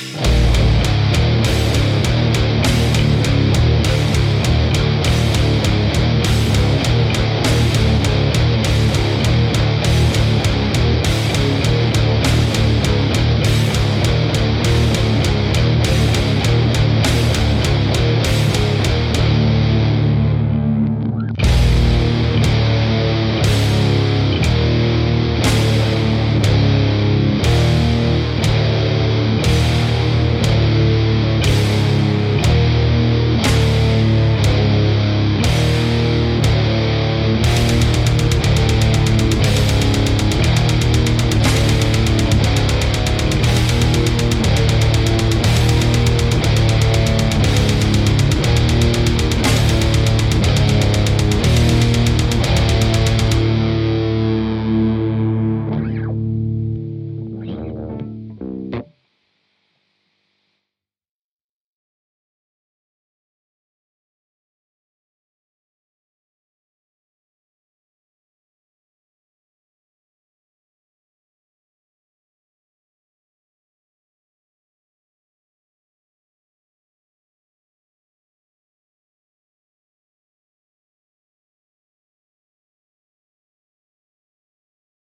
Bye.